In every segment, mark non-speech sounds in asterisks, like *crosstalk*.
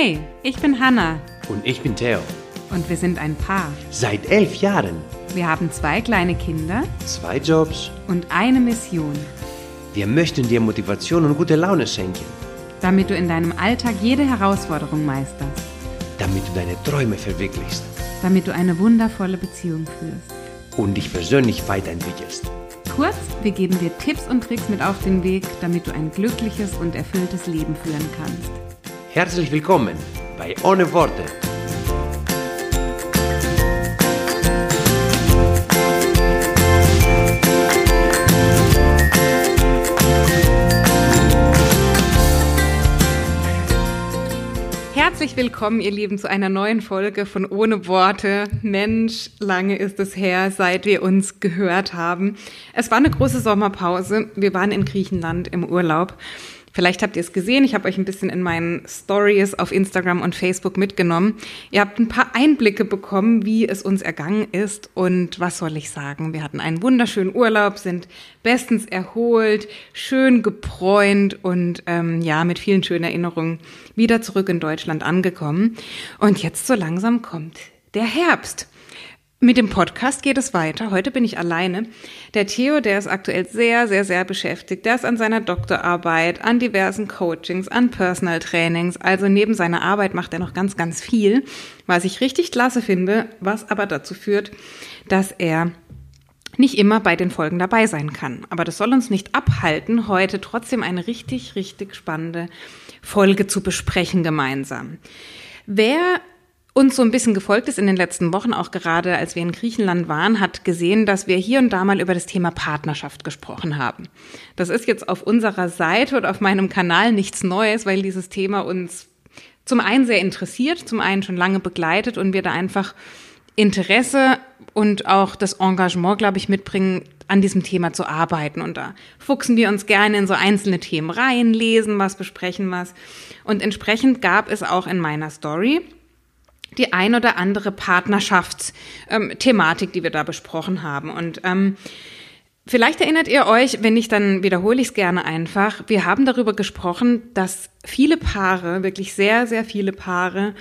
Hey, ich bin Hanna Und ich bin Theo. und wir sind ein Paar. Seit elf Jahren. Wir haben zwei kleine Kinder Zwei Jobs. und eine Mission, Wir möchten dir Motivation und gute Laune schenken, damit du in deinem Alltag jede Herausforderung meisterst, damit du deine Träume verwirklichst damit du eine wundervolle Beziehung führst. und dich persönlich weiterentwickelst. Kurz, wir geben dir Tipps und Tricks mit auf den Weg, damit du ein glückliches und erfülltes Leben führen kannst. Herzlich willkommen bei Ohne Worte. Herzlich willkommen, ihr Lieben, zu einer neuen Folge von Ohne Worte. Mensch, lange ist es her, seit wir uns gehört haben. Es war eine große Sommerpause. Wir waren in Griechenland im Urlaub. Vielleicht habt ihr es gesehen. Ich habe euch ein bisschen in meinen Stories auf Instagram und Facebook mitgenommen. Ihr habt ein paar Einblicke bekommen, wie es uns ergangen ist. Und was soll ich sagen? Wir hatten einen wunderschönen Urlaub, sind bestens erholt, schön gebräunt und ähm, ja, mit vielen schönen Erinnerungen wieder zurück in Deutschland angekommen. Und jetzt so langsam kommt der Herbst. Mit dem Podcast geht es weiter. Heute bin ich alleine. Der Theo, der ist aktuell sehr, sehr, sehr beschäftigt. Der ist an seiner Doktorarbeit, an diversen Coachings, an Personal Trainings. Also neben seiner Arbeit macht er noch ganz, ganz viel, was ich richtig klasse finde, was aber dazu führt, dass er nicht immer bei den Folgen dabei sein kann. Aber das soll uns nicht abhalten, heute trotzdem eine richtig, richtig spannende Folge zu besprechen gemeinsam. Wer uns so ein bisschen gefolgt ist in den letzten Wochen, auch gerade als wir in Griechenland waren, hat gesehen, dass wir hier und da mal über das Thema Partnerschaft gesprochen haben. Das ist jetzt auf unserer Seite oder auf meinem Kanal nichts Neues, weil dieses Thema uns zum einen sehr interessiert, zum einen schon lange begleitet und wir da einfach Interesse und auch das Engagement, glaube ich, mitbringen, an diesem Thema zu arbeiten. Und da fuchsen wir uns gerne in so einzelne Themen rein, lesen was, besprechen was. Und entsprechend gab es auch in meiner Story die ein oder andere Partnerschaftsthematik, die wir da besprochen haben. Und ähm, vielleicht erinnert ihr euch, wenn nicht, dann wiederhole ich es gerne einfach. Wir haben darüber gesprochen, dass viele Paare, wirklich sehr, sehr viele Paare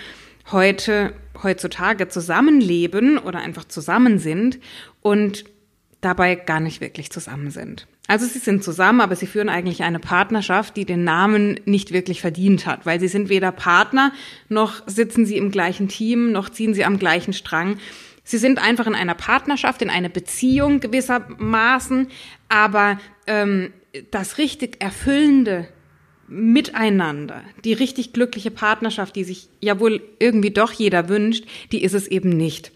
heute, heutzutage zusammenleben oder einfach zusammen sind und dabei gar nicht wirklich zusammen sind. Also sie sind zusammen, aber sie führen eigentlich eine Partnerschaft, die den Namen nicht wirklich verdient hat, weil sie sind weder Partner, noch sitzen sie im gleichen Team, noch ziehen sie am gleichen Strang. Sie sind einfach in einer Partnerschaft, in einer Beziehung gewissermaßen, aber ähm, das richtig erfüllende Miteinander, die richtig glückliche Partnerschaft, die sich ja wohl irgendwie doch jeder wünscht, die ist es eben nicht.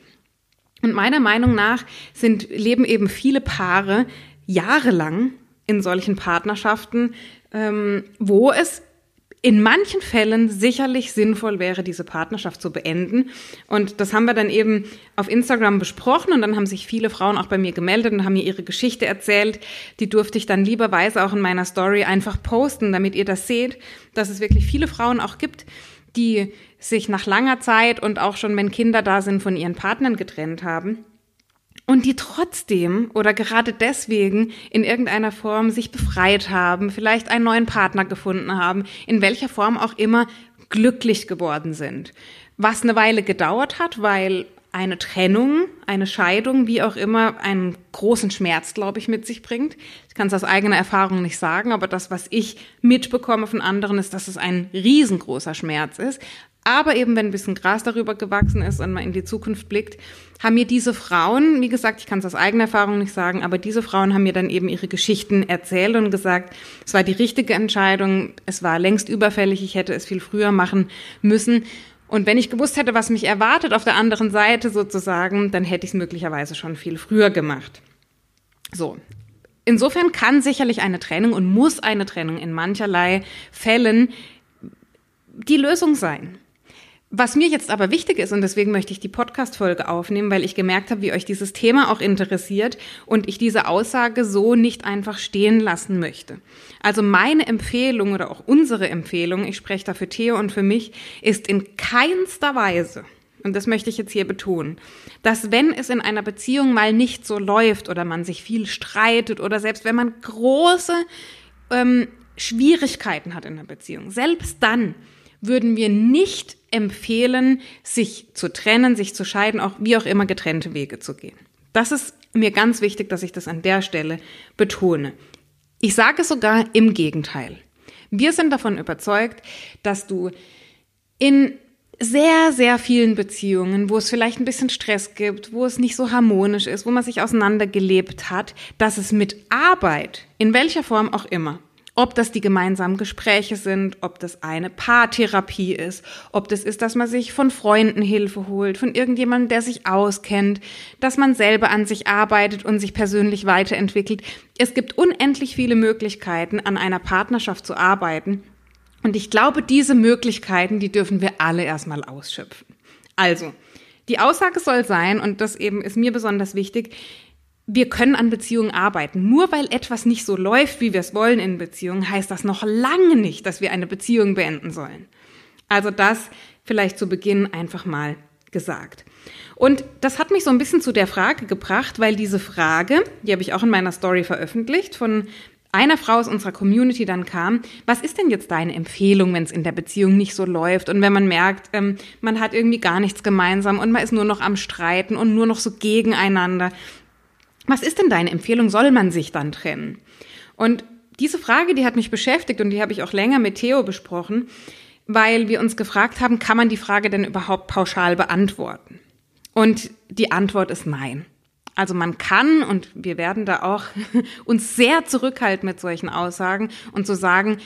Und meiner Meinung nach sind, leben eben viele Paare jahrelang in solchen Partnerschaften, ähm, wo es in manchen Fällen sicherlich sinnvoll wäre, diese Partnerschaft zu beenden. Und das haben wir dann eben auf Instagram besprochen und dann haben sich viele Frauen auch bei mir gemeldet und haben mir ihre Geschichte erzählt. Die durfte ich dann lieberweise auch in meiner Story einfach posten, damit ihr das seht, dass es wirklich viele Frauen auch gibt, die sich nach langer Zeit und auch schon, wenn Kinder da sind, von ihren Partnern getrennt haben und die trotzdem oder gerade deswegen in irgendeiner Form sich befreit haben, vielleicht einen neuen Partner gefunden haben, in welcher Form auch immer glücklich geworden sind. Was eine Weile gedauert hat, weil eine Trennung, eine Scheidung, wie auch immer, einen großen Schmerz, glaube ich, mit sich bringt. Ich kann es aus eigener Erfahrung nicht sagen, aber das, was ich mitbekomme von anderen, ist, dass es ein riesengroßer Schmerz ist. Aber eben, wenn ein bisschen Gras darüber gewachsen ist und man in die Zukunft blickt, haben mir diese Frauen, wie gesagt, ich kann es aus eigener Erfahrung nicht sagen, aber diese Frauen haben mir dann eben ihre Geschichten erzählt und gesagt, es war die richtige Entscheidung, es war längst überfällig, ich hätte es viel früher machen müssen. Und wenn ich gewusst hätte, was mich erwartet auf der anderen Seite sozusagen, dann hätte ich es möglicherweise schon viel früher gemacht. So. Insofern kann sicherlich eine Trennung und muss eine Trennung in mancherlei Fällen die Lösung sein. Was mir jetzt aber wichtig ist, und deswegen möchte ich die Podcast-Folge aufnehmen, weil ich gemerkt habe, wie euch dieses Thema auch interessiert und ich diese Aussage so nicht einfach stehen lassen möchte. Also meine Empfehlung oder auch unsere Empfehlung, ich spreche da für Theo und für mich, ist in keinster Weise, und das möchte ich jetzt hier betonen, dass wenn es in einer Beziehung mal nicht so läuft oder man sich viel streitet oder selbst wenn man große ähm, Schwierigkeiten hat in der Beziehung, selbst dann würden wir nicht empfehlen, sich zu trennen, sich zu scheiden, auch wie auch immer getrennte Wege zu gehen. Das ist mir ganz wichtig, dass ich das an der Stelle betone. Ich sage sogar im Gegenteil. Wir sind davon überzeugt, dass du in sehr, sehr vielen Beziehungen, wo es vielleicht ein bisschen Stress gibt, wo es nicht so harmonisch ist, wo man sich auseinandergelebt hat, dass es mit Arbeit, in welcher Form auch immer, ob das die gemeinsamen Gespräche sind, ob das eine Paartherapie ist, ob das ist, dass man sich von Freunden Hilfe holt, von irgendjemandem, der sich auskennt, dass man selber an sich arbeitet und sich persönlich weiterentwickelt. Es gibt unendlich viele Möglichkeiten, an einer Partnerschaft zu arbeiten. Und ich glaube, diese Möglichkeiten, die dürfen wir alle erstmal ausschöpfen. Also, die Aussage soll sein, und das eben ist mir besonders wichtig, wir können an Beziehungen arbeiten. Nur weil etwas nicht so läuft, wie wir es wollen in Beziehungen, heißt das noch lange nicht, dass wir eine Beziehung beenden sollen. Also das vielleicht zu Beginn einfach mal gesagt. Und das hat mich so ein bisschen zu der Frage gebracht, weil diese Frage, die habe ich auch in meiner Story veröffentlicht, von einer Frau aus unserer Community dann kam, was ist denn jetzt deine Empfehlung, wenn es in der Beziehung nicht so läuft und wenn man merkt, ähm, man hat irgendwie gar nichts gemeinsam und man ist nur noch am Streiten und nur noch so gegeneinander. Was ist denn deine Empfehlung? Soll man sich dann trennen? Und diese Frage, die hat mich beschäftigt und die habe ich auch länger mit Theo besprochen, weil wir uns gefragt haben, kann man die Frage denn überhaupt pauschal beantworten? Und die Antwort ist nein. Also man kann, und wir werden da auch *laughs* uns sehr zurückhalten mit solchen Aussagen und zu so sagen,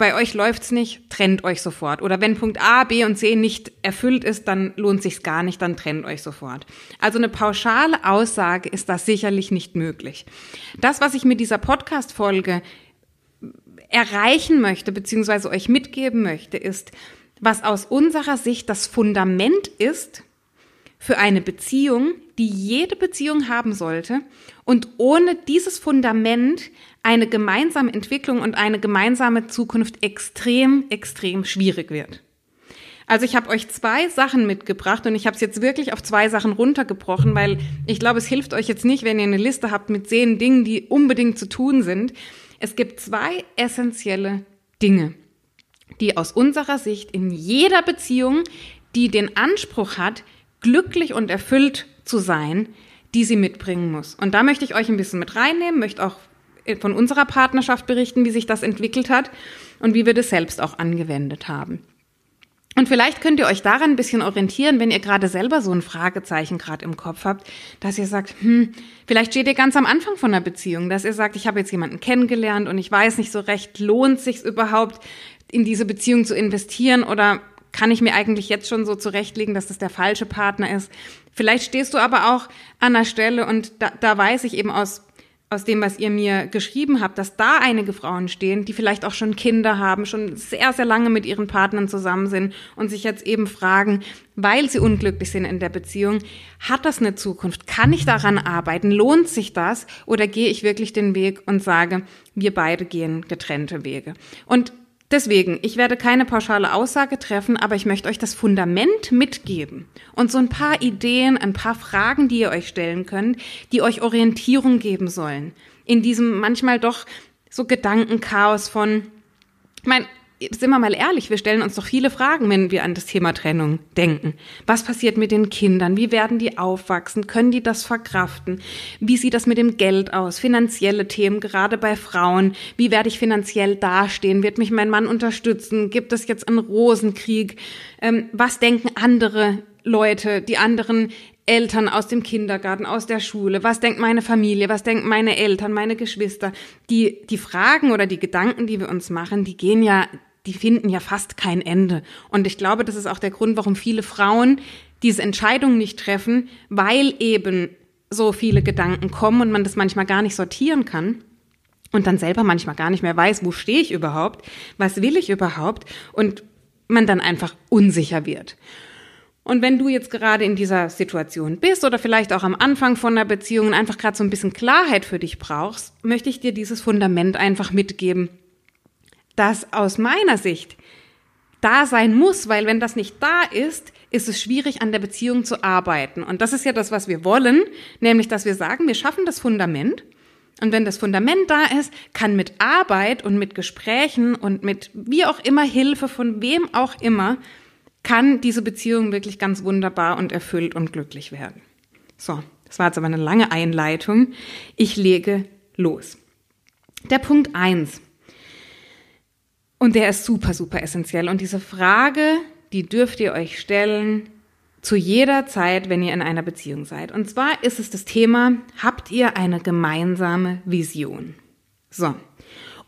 bei euch läuft's nicht, trennt euch sofort. Oder wenn Punkt A, B und C nicht erfüllt ist, dann lohnt sich's gar nicht, dann trennt euch sofort. Also eine pauschale Aussage ist das sicherlich nicht möglich. Das, was ich mit dieser Podcast-Folge erreichen möchte, beziehungsweise euch mitgeben möchte, ist, was aus unserer Sicht das Fundament ist für eine Beziehung, die jede Beziehung haben sollte und ohne dieses Fundament eine gemeinsame Entwicklung und eine gemeinsame Zukunft extrem, extrem schwierig wird. Also ich habe euch zwei Sachen mitgebracht und ich habe es jetzt wirklich auf zwei Sachen runtergebrochen, weil ich glaube, es hilft euch jetzt nicht, wenn ihr eine Liste habt mit zehn Dingen, die unbedingt zu tun sind. Es gibt zwei essentielle Dinge, die aus unserer Sicht in jeder Beziehung, die den Anspruch hat, glücklich und erfüllt zu sein, die sie mitbringen muss. Und da möchte ich euch ein bisschen mit reinnehmen, möchte auch von unserer Partnerschaft berichten, wie sich das entwickelt hat und wie wir das selbst auch angewendet haben. Und vielleicht könnt ihr euch daran ein bisschen orientieren, wenn ihr gerade selber so ein Fragezeichen gerade im Kopf habt, dass ihr sagt, hm, vielleicht steht ihr ganz am Anfang von einer Beziehung, dass ihr sagt, ich habe jetzt jemanden kennengelernt und ich weiß nicht so recht, lohnt sich überhaupt in diese Beziehung zu investieren oder kann ich mir eigentlich jetzt schon so zurechtlegen, dass das der falsche Partner ist. Vielleicht stehst du aber auch an der Stelle und da, da weiß ich eben aus aus dem, was ihr mir geschrieben habt, dass da einige Frauen stehen, die vielleicht auch schon Kinder haben, schon sehr, sehr lange mit ihren Partnern zusammen sind und sich jetzt eben fragen, weil sie unglücklich sind in der Beziehung, hat das eine Zukunft? Kann ich daran arbeiten? Lohnt sich das? Oder gehe ich wirklich den Weg und sage, wir beide gehen getrennte Wege? Und Deswegen, ich werde keine pauschale Aussage treffen, aber ich möchte euch das Fundament mitgeben und so ein paar Ideen, ein paar Fragen, die ihr euch stellen könnt, die euch Orientierung geben sollen. In diesem manchmal doch so Gedankenchaos von, ich meine, sind wir mal ehrlich, wir stellen uns doch viele Fragen, wenn wir an das Thema Trennung denken. Was passiert mit den Kindern? Wie werden die aufwachsen? Können die das verkraften? Wie sieht das mit dem Geld aus? Finanzielle Themen, gerade bei Frauen. Wie werde ich finanziell dastehen? Wird mich mein Mann unterstützen? Gibt es jetzt einen Rosenkrieg? Ähm, was denken andere Leute, die anderen Eltern aus dem Kindergarten, aus der Schule, was denkt meine Familie, was denken meine Eltern, meine Geschwister. Die, die Fragen oder die Gedanken, die wir uns machen, die gehen ja die finden ja fast kein Ende. Und ich glaube, das ist auch der Grund, warum viele Frauen diese Entscheidung nicht treffen, weil eben so viele Gedanken kommen und man das manchmal gar nicht sortieren kann und dann selber manchmal gar nicht mehr weiß, wo stehe ich überhaupt, was will ich überhaupt und man dann einfach unsicher wird. Und wenn du jetzt gerade in dieser Situation bist oder vielleicht auch am Anfang von einer Beziehung einfach gerade so ein bisschen Klarheit für dich brauchst, möchte ich dir dieses Fundament einfach mitgeben, das aus meiner Sicht da sein muss, weil wenn das nicht da ist, ist es schwierig, an der Beziehung zu arbeiten. Und das ist ja das, was wir wollen, nämlich, dass wir sagen, wir schaffen das Fundament, Und wenn das Fundament da ist, kann mit Arbeit und mit Gesprächen und mit wie auch immer Hilfe von wem auch immer, kann diese Beziehung wirklich ganz wunderbar und erfüllt und glücklich werden. So, das war jetzt aber eine lange Einleitung. Ich lege los. Der Punkt eins Und der ist super, super essentiell. Und diese Frage, die dürft ihr euch stellen zu jeder Zeit, wenn ihr in einer Beziehung seid. Und zwar ist es das Thema, habt ihr eine gemeinsame Vision? So.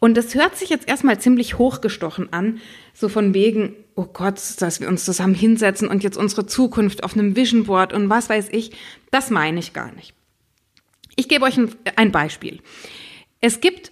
Und das hört sich jetzt erstmal ziemlich hochgestochen an, so von wegen, oh Gott, dass wir uns zusammen hinsetzen und jetzt unsere Zukunft auf einem Vision Board und was weiß ich. Das meine ich gar nicht. Ich gebe euch ein, Beispiel. Es gibt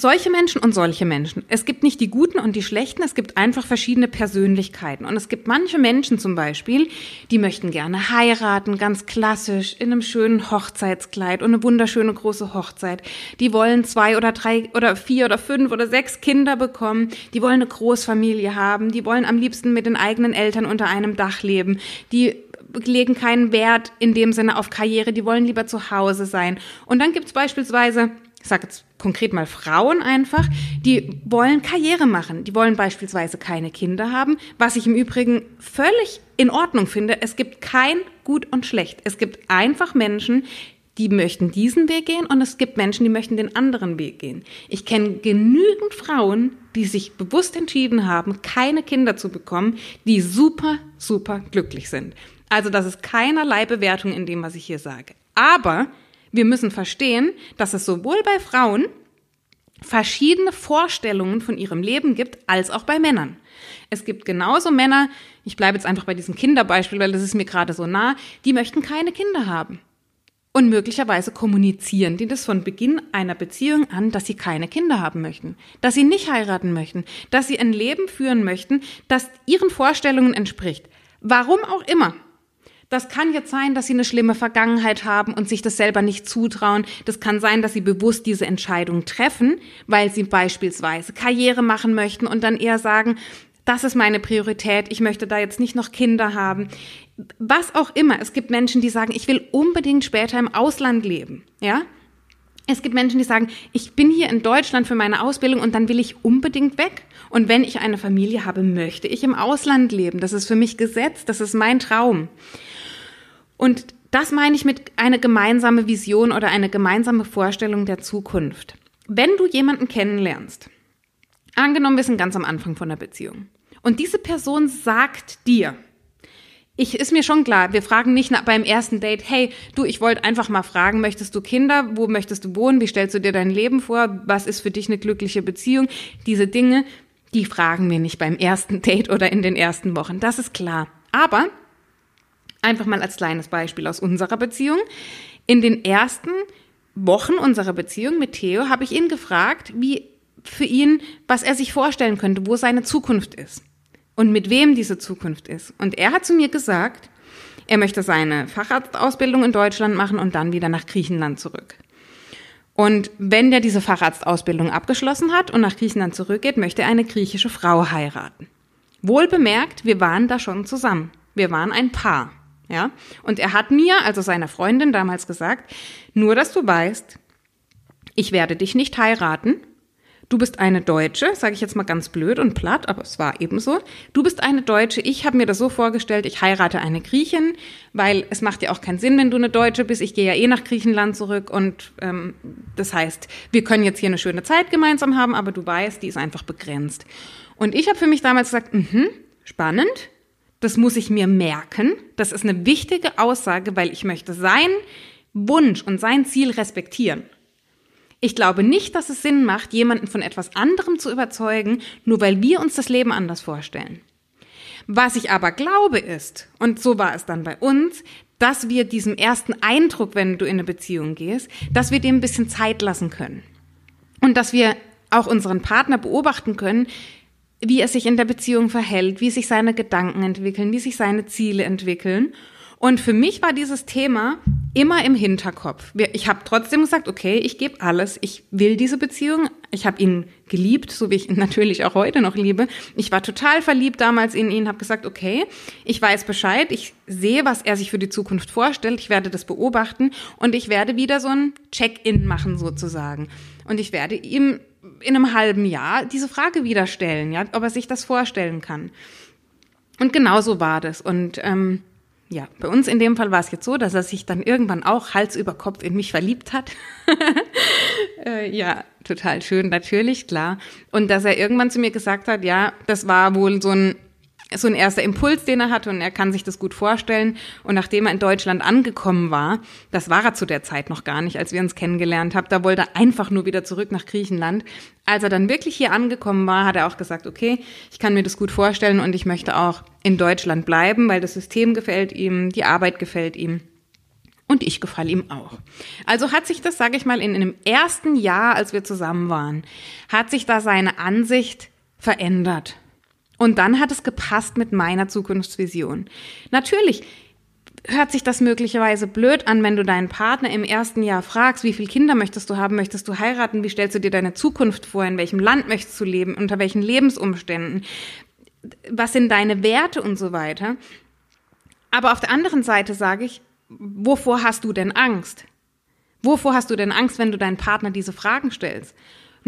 solche Menschen und solche Menschen. Es gibt nicht die Guten und die Schlechten, es gibt einfach verschiedene Persönlichkeiten. Und es gibt manche Menschen zum Beispiel, die möchten gerne heiraten, ganz klassisch, in einem schönen Hochzeitskleid und eine wunderschöne große Hochzeit. Die wollen zwei oder drei oder vier oder fünf oder sechs Kinder bekommen. Die wollen eine Großfamilie haben. Die wollen am liebsten mit den eigenen Eltern unter einem Dach leben. Die legen keinen Wert in dem Sinne auf Karriere, die wollen lieber zu Hause sein. Und dann gibt's beispielsweise sage jetzt konkret mal Frauen einfach, die wollen Karriere machen. Die wollen beispielsweise keine Kinder haben, was ich im Übrigen völlig in Ordnung finde. Es gibt kein Gut und Schlecht. Es gibt einfach Menschen, die möchten diesen Weg gehen und es gibt Menschen, die möchten den anderen Weg gehen. Ich kenne genügend Frauen, die sich bewusst entschieden haben, keine Kinder zu bekommen, die super, super glücklich sind. Also das ist keinerlei Bewertung in dem, was ich hier sage. Aber wir müssen verstehen, dass es sowohl bei Frauen verschiedene Vorstellungen von ihrem Leben gibt, als auch bei Männern. Es gibt genauso Männer, ich bleibe jetzt einfach bei diesem Kinderbeispiel, weil das ist mir gerade so nah, die möchten keine Kinder haben. Und möglicherweise kommunizieren die das von Beginn einer Beziehung an, dass sie keine Kinder haben möchten, dass sie nicht heiraten möchten, dass sie ein Leben führen möchten, das ihren Vorstellungen entspricht. Warum auch immer. Das kann jetzt sein, dass sie eine schlimme Vergangenheit haben und sich das selber nicht zutrauen. Das kann sein, dass sie bewusst diese Entscheidung treffen, weil sie beispielsweise Karriere machen möchten und dann eher sagen, das ist meine Priorität, ich möchte da jetzt nicht noch Kinder haben. Was auch immer. Es gibt Menschen, die sagen, ich will unbedingt später im Ausland leben, ja? Es gibt Menschen, die sagen, ich bin hier in Deutschland für meine Ausbildung und dann will ich unbedingt weg. Und wenn ich eine Familie habe, möchte ich im Ausland leben. Das ist für mich Gesetz, das ist mein Traum. Und das meine ich mit einer gemeinsame Vision oder eine gemeinsame Vorstellung der Zukunft. Wenn du jemanden kennenlernst, angenommen wir sind ganz am Anfang von der Beziehung, und diese Person sagt dir, ich ist mir schon klar, wir fragen nicht nach, beim ersten Date, hey, du, ich wollte einfach mal fragen, möchtest du Kinder? Wo möchtest du wohnen? Wie stellst du dir dein Leben vor? Was ist für dich eine glückliche Beziehung? Diese Dinge, die fragen wir nicht beim ersten Date oder in den ersten Wochen. Das ist klar. Aber Einfach mal als kleines Beispiel aus unserer Beziehung. In den ersten Wochen unserer Beziehung mit Theo habe ich ihn gefragt, wie für ihn, was er sich vorstellen könnte, wo seine Zukunft ist und mit wem diese Zukunft ist. Und er hat zu mir gesagt, er möchte seine Facharztausbildung in Deutschland machen und dann wieder nach Griechenland zurück. Und wenn der diese Facharztausbildung abgeschlossen hat und nach Griechenland zurückgeht, möchte er eine griechische Frau heiraten. Wohl bemerkt, wir waren da schon zusammen. Wir waren ein Paar. Ja? Und er hat mir, also seiner Freundin damals gesagt, nur dass du weißt, ich werde dich nicht heiraten. Du bist eine Deutsche, sage ich jetzt mal ganz blöd und platt, aber es war ebenso. Du bist eine Deutsche. Ich habe mir das so vorgestellt, ich heirate eine Griechin, weil es macht ja auch keinen Sinn, wenn du eine Deutsche bist. Ich gehe ja eh nach Griechenland zurück und ähm, das heißt, wir können jetzt hier eine schöne Zeit gemeinsam haben, aber du weißt, die ist einfach begrenzt. Und ich habe für mich damals gesagt, mhm, spannend, das muss ich mir merken. Das ist eine wichtige Aussage, weil ich möchte seinen Wunsch und sein Ziel respektieren. Ich glaube nicht, dass es Sinn macht, jemanden von etwas anderem zu überzeugen, nur weil wir uns das Leben anders vorstellen. Was ich aber glaube ist, und so war es dann bei uns, dass wir diesem ersten Eindruck, wenn du in eine Beziehung gehst, dass wir dem ein bisschen Zeit lassen können. Und dass wir auch unseren Partner beobachten können, wie er sich in der Beziehung verhält, wie sich seine Gedanken entwickeln, wie sich seine Ziele entwickeln. Und für mich war dieses Thema immer im Hinterkopf. Ich habe trotzdem gesagt, okay, ich gebe alles. Ich will diese Beziehung. Ich habe ihn geliebt, so wie ich ihn *laughs* natürlich auch heute noch liebe. Ich war total verliebt damals in ihn, habe gesagt, okay, ich weiß Bescheid, ich sehe, was er sich für die Zukunft vorstellt, ich werde das beobachten und ich werde wieder so ein Check-in machen sozusagen. Und ich werde ihm in einem halben Jahr diese Frage wieder stellen, ja, ob er sich das vorstellen kann. Und genau so war das. Und ähm, ja, bei uns in dem Fall war es jetzt so, dass er sich dann irgendwann auch Hals über Kopf in mich verliebt hat. *laughs* äh, ja, total schön, natürlich, klar. Und dass er irgendwann zu mir gesagt hat, ja, das war wohl so ein so ein erster Impuls, den er hatte und er kann sich das gut vorstellen. Und nachdem er in Deutschland angekommen war, das war er zu der Zeit noch gar nicht, als wir uns kennengelernt haben, da wollte er einfach nur wieder zurück nach Griechenland. Als er dann wirklich hier angekommen war, hat er auch gesagt, okay, ich kann mir das gut vorstellen und ich möchte auch in Deutschland bleiben, weil das System gefällt ihm, die Arbeit gefällt ihm. Und ich gefalle ihm auch. Also hat sich das, sage ich mal, in, in dem ersten Jahr, als wir zusammen waren, hat sich da seine Ansicht verändert. Und dann hat es gepasst mit meiner Zukunftsvision. Natürlich hört sich das möglicherweise blöd an, wenn du deinen Partner im ersten Jahr fragst, wie viele Kinder möchtest du haben, möchtest du heiraten, wie stellst du dir deine Zukunft vor, in welchem Land möchtest du leben, unter welchen Lebensumständen, was sind deine Werte und so weiter. Aber auf der anderen Seite sage ich, wovor hast du denn Angst? Wovor hast du denn Angst, wenn du deinen Partner diese Fragen stellst?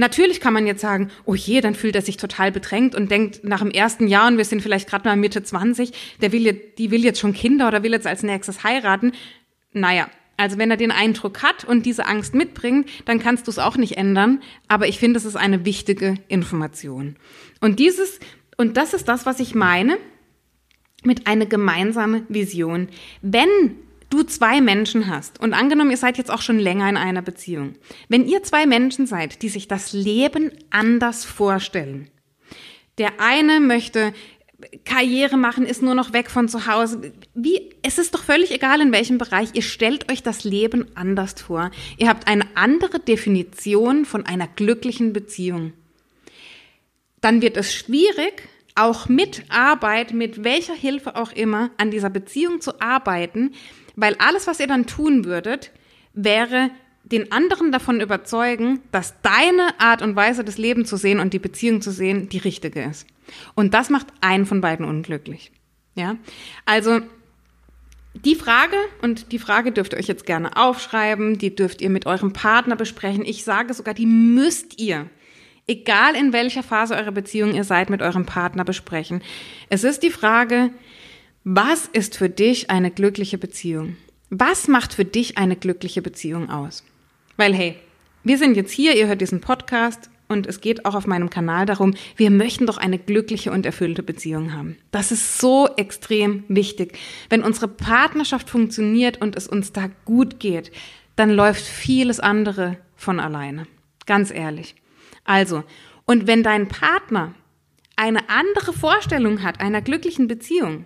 Natürlich kann man jetzt sagen, oh je, dann fühlt er sich total bedrängt und denkt nach dem ersten Jahr und wir sind vielleicht gerade mal Mitte 20, der will jetzt, die will jetzt schon Kinder oder will jetzt als nächstes heiraten. Naja, also wenn er den Eindruck hat und diese Angst mitbringt, dann kannst du es auch nicht ändern. Aber ich finde, es ist eine wichtige Information. Und dieses, und das ist das, was ich meine mit einer gemeinsamen Vision. Wenn du zwei Menschen hast und angenommen, ihr seid jetzt auch schon länger in einer Beziehung, wenn ihr zwei Menschen seid, die sich das Leben anders vorstellen, der eine möchte Karriere machen, ist nur noch weg von zu Hause. Wie, es ist doch völlig egal, in welchem Bereich. Ihr stellt euch das Leben anders vor. Ihr habt eine andere Definition von einer glücklichen Beziehung. Dann wird es schwierig, auch mit Arbeit, mit welcher Hilfe auch immer, an dieser Beziehung zu arbeiten, weil alles, was ihr dann tun würdet, wäre den anderen davon überzeugen, dass deine Art und Weise, das Leben zu sehen und die Beziehung zu sehen, die richtige ist. Und das macht einen von beiden unglücklich. Ja, also die Frage, und die Frage dürft ihr euch jetzt gerne aufschreiben, die dürft ihr mit eurem Partner besprechen. Ich sage sogar, die müsst ihr, egal in welcher Phase eurer Beziehung ihr seid, mit eurem Partner besprechen. Es ist die Frage, was ist für dich eine glückliche Beziehung? Was macht für dich eine glückliche Beziehung aus? Weil hey, wir sind jetzt hier, ihr hört diesen Podcast und es geht auch auf meinem Kanal darum, wir möchten doch eine glückliche und erfüllte Beziehung haben. Das ist so extrem wichtig. Wenn unsere Partnerschaft funktioniert und es uns da gut geht, dann läuft vieles andere von alleine. Ganz ehrlich. Also, und wenn dein Partner eine andere Vorstellung hat einer glücklichen Beziehung,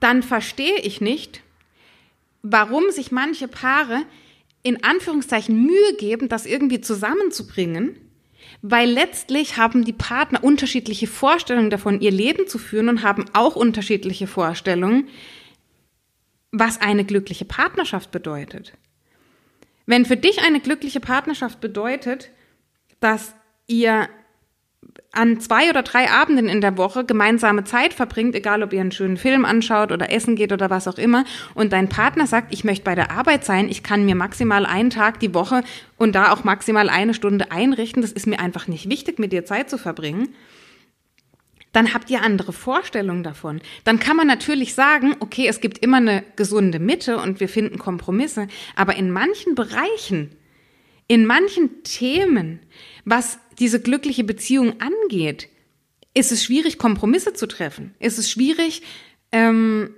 dann verstehe ich nicht, warum sich manche Paare in Anführungszeichen Mühe geben, das irgendwie zusammenzubringen, weil letztlich haben die Partner unterschiedliche Vorstellungen davon, ihr Leben zu führen und haben auch unterschiedliche Vorstellungen, was eine glückliche Partnerschaft bedeutet. Wenn für dich eine glückliche Partnerschaft bedeutet, dass ihr an zwei oder drei Abenden in der Woche gemeinsame Zeit verbringt, egal ob ihr einen schönen Film anschaut oder essen geht oder was auch immer, und dein Partner sagt, ich möchte bei der Arbeit sein, ich kann mir maximal einen Tag die Woche und da auch maximal eine Stunde einrichten, das ist mir einfach nicht wichtig, mit dir Zeit zu verbringen, dann habt ihr andere Vorstellungen davon. Dann kann man natürlich sagen, okay, es gibt immer eine gesunde Mitte und wir finden Kompromisse, aber in manchen Bereichen, in manchen Themen, was diese glückliche Beziehung angeht, ist es schwierig, Kompromisse zu treffen. Ist es schwierig, ähm,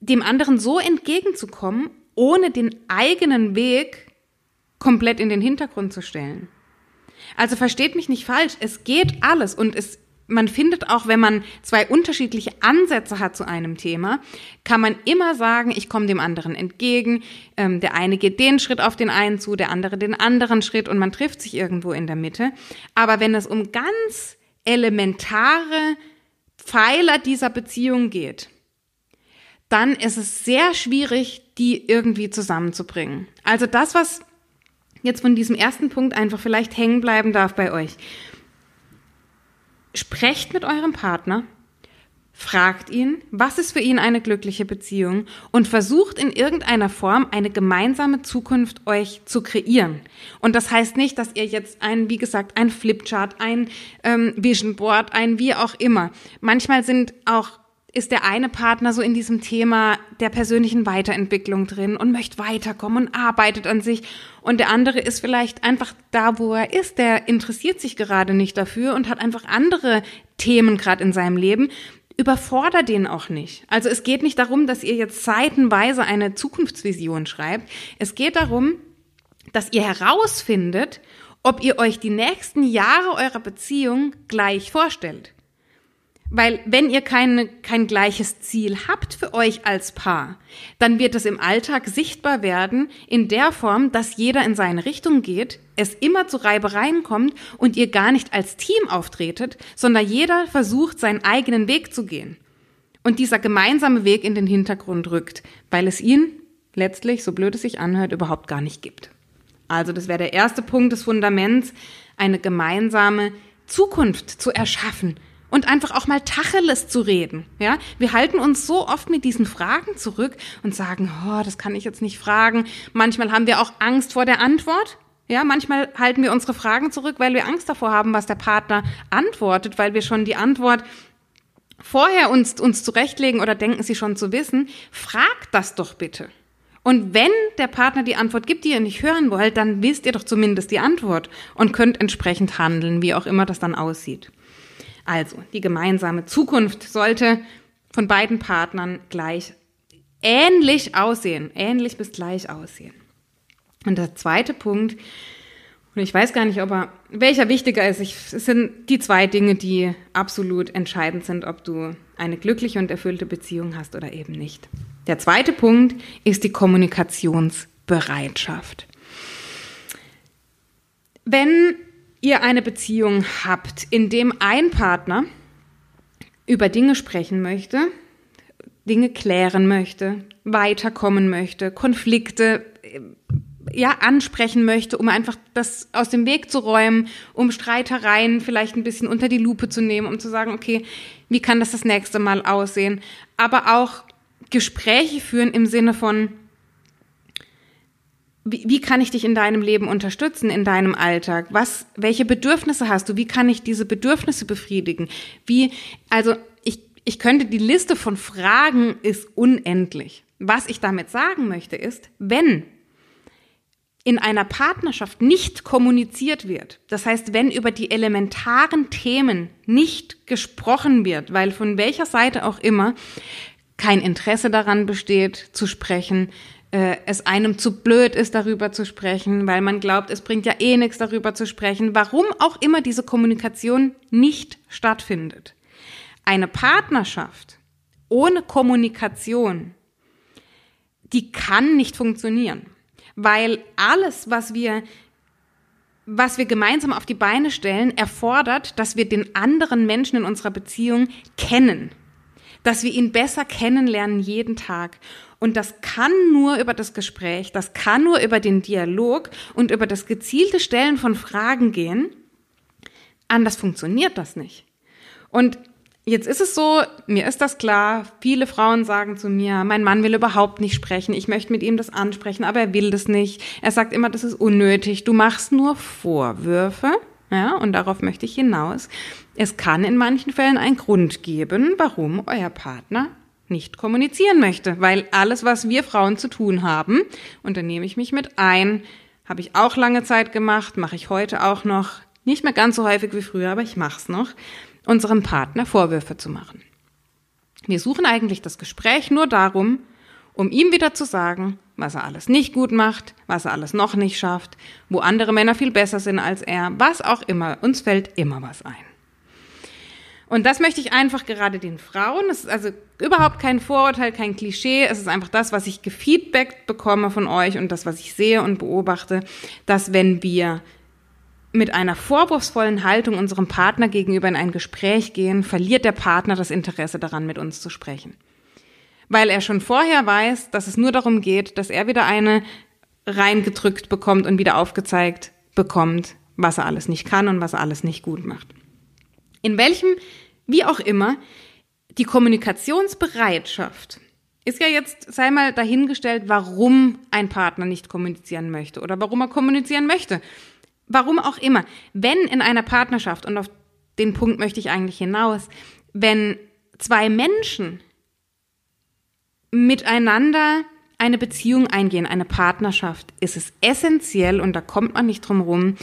dem anderen so entgegenzukommen, ohne den eigenen Weg komplett in den Hintergrund zu stellen. Also versteht mich nicht falsch, es geht alles und es man findet auch, wenn man zwei unterschiedliche Ansätze hat zu einem Thema, kann man immer sagen, ich komme dem anderen entgegen. Ähm, der eine geht den Schritt auf den einen zu, der andere den anderen Schritt und man trifft sich irgendwo in der Mitte. Aber wenn es um ganz elementare Pfeiler dieser Beziehung geht, dann ist es sehr schwierig, die irgendwie zusammenzubringen. Also das, was jetzt von diesem ersten Punkt einfach vielleicht hängen bleiben darf bei euch. Sprecht mit eurem Partner, fragt ihn, was ist für ihn eine glückliche Beziehung und versucht in irgendeiner Form eine gemeinsame Zukunft euch zu kreieren. Und das heißt nicht, dass ihr jetzt ein, wie gesagt, ein Flipchart, ein ähm, Vision Board, ein wie auch immer. Manchmal sind auch ist der eine Partner so in diesem Thema der persönlichen Weiterentwicklung drin und möchte weiterkommen und arbeitet an sich. Und der andere ist vielleicht einfach da, wo er ist. Der interessiert sich gerade nicht dafür und hat einfach andere Themen gerade in seinem Leben. Überfordert den auch nicht. Also es geht nicht darum, dass ihr jetzt seitenweise eine Zukunftsvision schreibt. Es geht darum, dass ihr herausfindet, ob ihr euch die nächsten Jahre eurer Beziehung gleich vorstellt. Weil wenn ihr keine, kein gleiches Ziel habt für euch als Paar, dann wird es im Alltag sichtbar werden in der Form, dass jeder in seine Richtung geht, es immer zu Reibereien kommt und ihr gar nicht als Team auftretet, sondern jeder versucht, seinen eigenen Weg zu gehen. Und dieser gemeinsame Weg in den Hintergrund rückt, weil es ihn letztlich, so blöd es sich anhört, überhaupt gar nicht gibt. Also das wäre der erste Punkt des Fundaments, eine gemeinsame Zukunft zu erschaffen und einfach auch mal Tacheles zu reden. Ja, wir halten uns so oft mit diesen Fragen zurück und sagen, oh, das kann ich jetzt nicht fragen. Manchmal haben wir auch Angst vor der Antwort. Ja, manchmal halten wir unsere Fragen zurück, weil wir Angst davor haben, was der Partner antwortet, weil wir schon die Antwort vorher uns, uns zurechtlegen oder denken sie schon zu wissen. Fragt das doch bitte. Und wenn der Partner die Antwort gibt, die ihr nicht hören wollt, dann wisst ihr doch zumindest die Antwort und könnt entsprechend handeln, wie auch immer das dann aussieht. Also, die gemeinsame Zukunft sollte von beiden Partnern gleich ähnlich aussehen, ähnlich bis gleich aussehen. Und der zweite Punkt, und ich weiß gar nicht, ob er, welcher wichtiger ist. Ich, es sind die zwei Dinge, die absolut entscheidend sind, ob du eine glückliche und erfüllte Beziehung hast oder eben nicht. Der zweite Punkt ist die Kommunikationsbereitschaft. Wenn ihr eine Beziehung habt, in dem ein Partner über Dinge sprechen möchte, Dinge klären möchte, weiterkommen möchte, Konflikte äh, ja ansprechen möchte, um einfach das aus dem Weg zu räumen, um Streitereien vielleicht ein bisschen unter die Lupe zu nehmen, um zu sagen, okay, wie kann das das nächste Mal aussehen, aber auch Gespräche führen im Sinne von wie, wie kann ich dich in deinem Leben unterstützen, in deinem Alltag? Was, welche Bedürfnisse hast du? Wie kann ich diese Bedürfnisse befriedigen? Wie, also ich, ich könnte, die Liste von Fragen ist unendlich. Was ich damit sagen möchte ist, wenn in einer Partnerschaft nicht kommuniziert wird, das heißt, wenn über die elementaren Themen nicht gesprochen wird, weil von welcher Seite auch immer kein Interesse daran besteht, zu sprechen, äh, es einem zu blöd ist, darüber zu sprechen, weil man glaubt, es bringt ja eh nichts, darüber zu sprechen, warum auch immer diese Kommunikation nicht stattfindet. Eine Partnerschaft ohne Kommunikation, die kann nicht funktionieren, weil alles, was wir was wir gemeinsam auf die Beine stellen, erfordert, dass wir den anderen Menschen in unserer Beziehung kennen, dass wir ihn besser kennenlernen jeden Tag. Und das kann nur über das Gespräch, das kann nur über den Dialog und über das gezielte Stellen von Fragen gehen. Anders funktioniert das nicht. Und jetzt ist es so, mir ist das klar, viele Frauen sagen zu mir, mein Mann will überhaupt nicht sprechen, ich möchte mit ihm das ansprechen, aber er will das nicht. Er sagt immer, das ist unnötig, du machst nur Vorwürfe. Ja, und darauf möchte ich hinaus. Es kann in manchen Fällen einen Grund geben, warum euer Partner nicht kommunizieren möchte, weil alles, was wir Frauen zu tun haben, und da nehme ich mich mit ein, habe ich auch lange Zeit gemacht, mache ich heute auch noch, nicht mehr ganz so häufig wie früher, aber ich mache es noch, unserem Partner Vorwürfe zu machen. Wir suchen eigentlich das Gespräch nur darum, um ihm wieder zu sagen, was er alles nicht gut macht, was er alles noch nicht schafft, wo andere Männer viel besser sind als er, was auch immer, uns fällt immer was ein. Und das möchte ich einfach gerade den Frauen, es ist also überhaupt kein Vorurteil, kein Klischee, es ist einfach das, was ich gefeedbackt bekomme von euch und das, was ich sehe und beobachte, dass wenn wir mit einer vorwurfsvollen Haltung unserem Partner gegenüber in ein Gespräch gehen, verliert der Partner das Interesse daran, mit uns zu sprechen. weil er schon vorher weiß, dass es nur darum geht, dass er wieder eine reingedrückt bekommt und wieder aufgezeigt bekommt, was er alles nicht kann und was er alles nicht gut macht. In welchem, wie auch immer, die Kommunikationsbereitschaft ist ja jetzt, sei mal dahingestellt, warum ein Partner nicht kommunizieren möchte oder warum er kommunizieren möchte. Warum auch immer. Wenn in einer Partnerschaft, und auf den Punkt möchte ich eigentlich hinaus, wenn zwei Menschen miteinander eine Beziehung eingehen, eine Partnerschaft, ist es essentiell, und da kommt man nicht drum rum,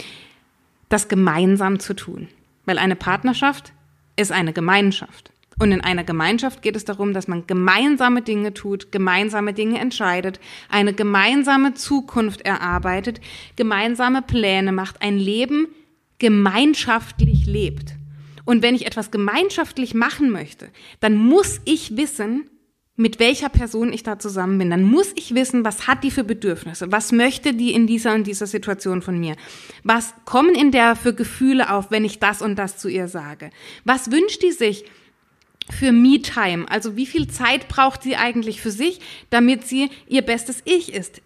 das gemeinsam zu tun. Weil eine Partnerschaft ist eine Gemeinschaft. Und in einer Gemeinschaft geht es darum, dass man gemeinsame Dinge tut, gemeinsame Dinge entscheidet, eine gemeinsame Zukunft erarbeitet, gemeinsame Pläne macht, ein Leben gemeinschaftlich lebt. Und wenn ich etwas gemeinschaftlich machen möchte, dann muss ich wissen, mit welcher Person ich da zusammen bin. Dann muss ich wissen, was hat die für Bedürfnisse? Was möchte die in dieser und dieser Situation von mir? Was kommen in der für Gefühle auf, wenn ich das und das zu ihr sage? Was wünscht die sich? für Me-Time. Also wie viel Zeit braucht sie eigentlich für sich, damit sie ihr bestes Ich ist?